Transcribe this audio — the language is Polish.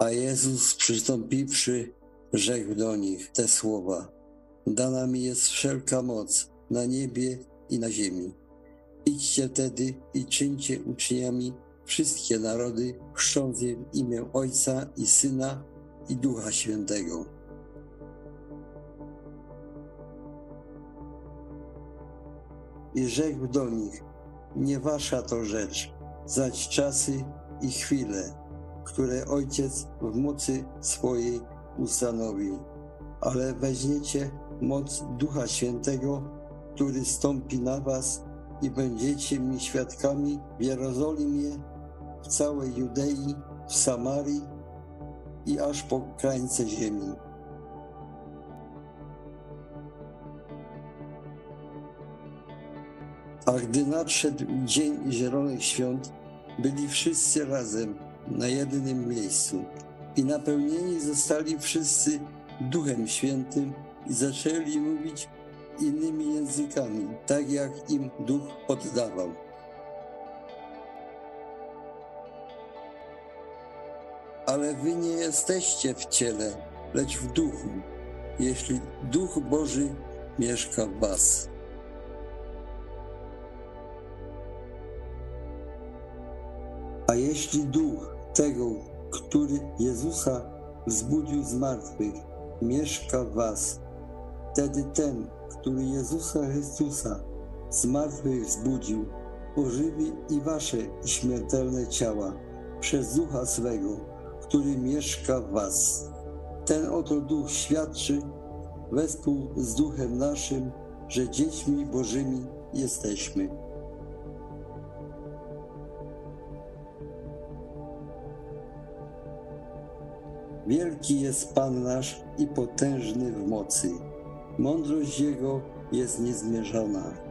A Jezus przystąpiwszy, rzekł do nich te słowa. Dana mi jest wszelka moc na niebie i na ziemi. Idźcie tedy i czyńcie uczniami wszystkie narody, chrzcząc je w imię Ojca i Syna i Ducha Świętego. I rzekł do nich, nie wasza to rzecz, znać czasy i chwile, które Ojciec w mocy swojej ustanowił, ale weźmiecie moc Ducha Świętego, który stąpi na was i będziecie mi świadkami w Jerozolimie, w całej Judei, w Samarii i aż po krańce ziemi. A gdy nadszedł dzień Zielonych Świąt, byli wszyscy razem na jednym miejscu i napełnieni zostali wszyscy Duchem Świętym i zaczęli mówić innymi językami, tak jak im Duch poddawał. Ale wy nie jesteście w ciele, lecz w duchu, jeśli Duch Boży mieszka w was. A jeśli duch tego, który Jezusa wzbudził z martwych, mieszka w was, wtedy ten, który Jezusa Chrystusa z martwych wzbudził, ożywi i wasze śmiertelne ciała przez ducha swego, który mieszka w was. Ten oto duch świadczy wespół z duchem naszym, że dziećmi Bożymi jesteśmy. Wielki jest Pan nasz i potężny w mocy. Mądrość Jego jest niezmierzona.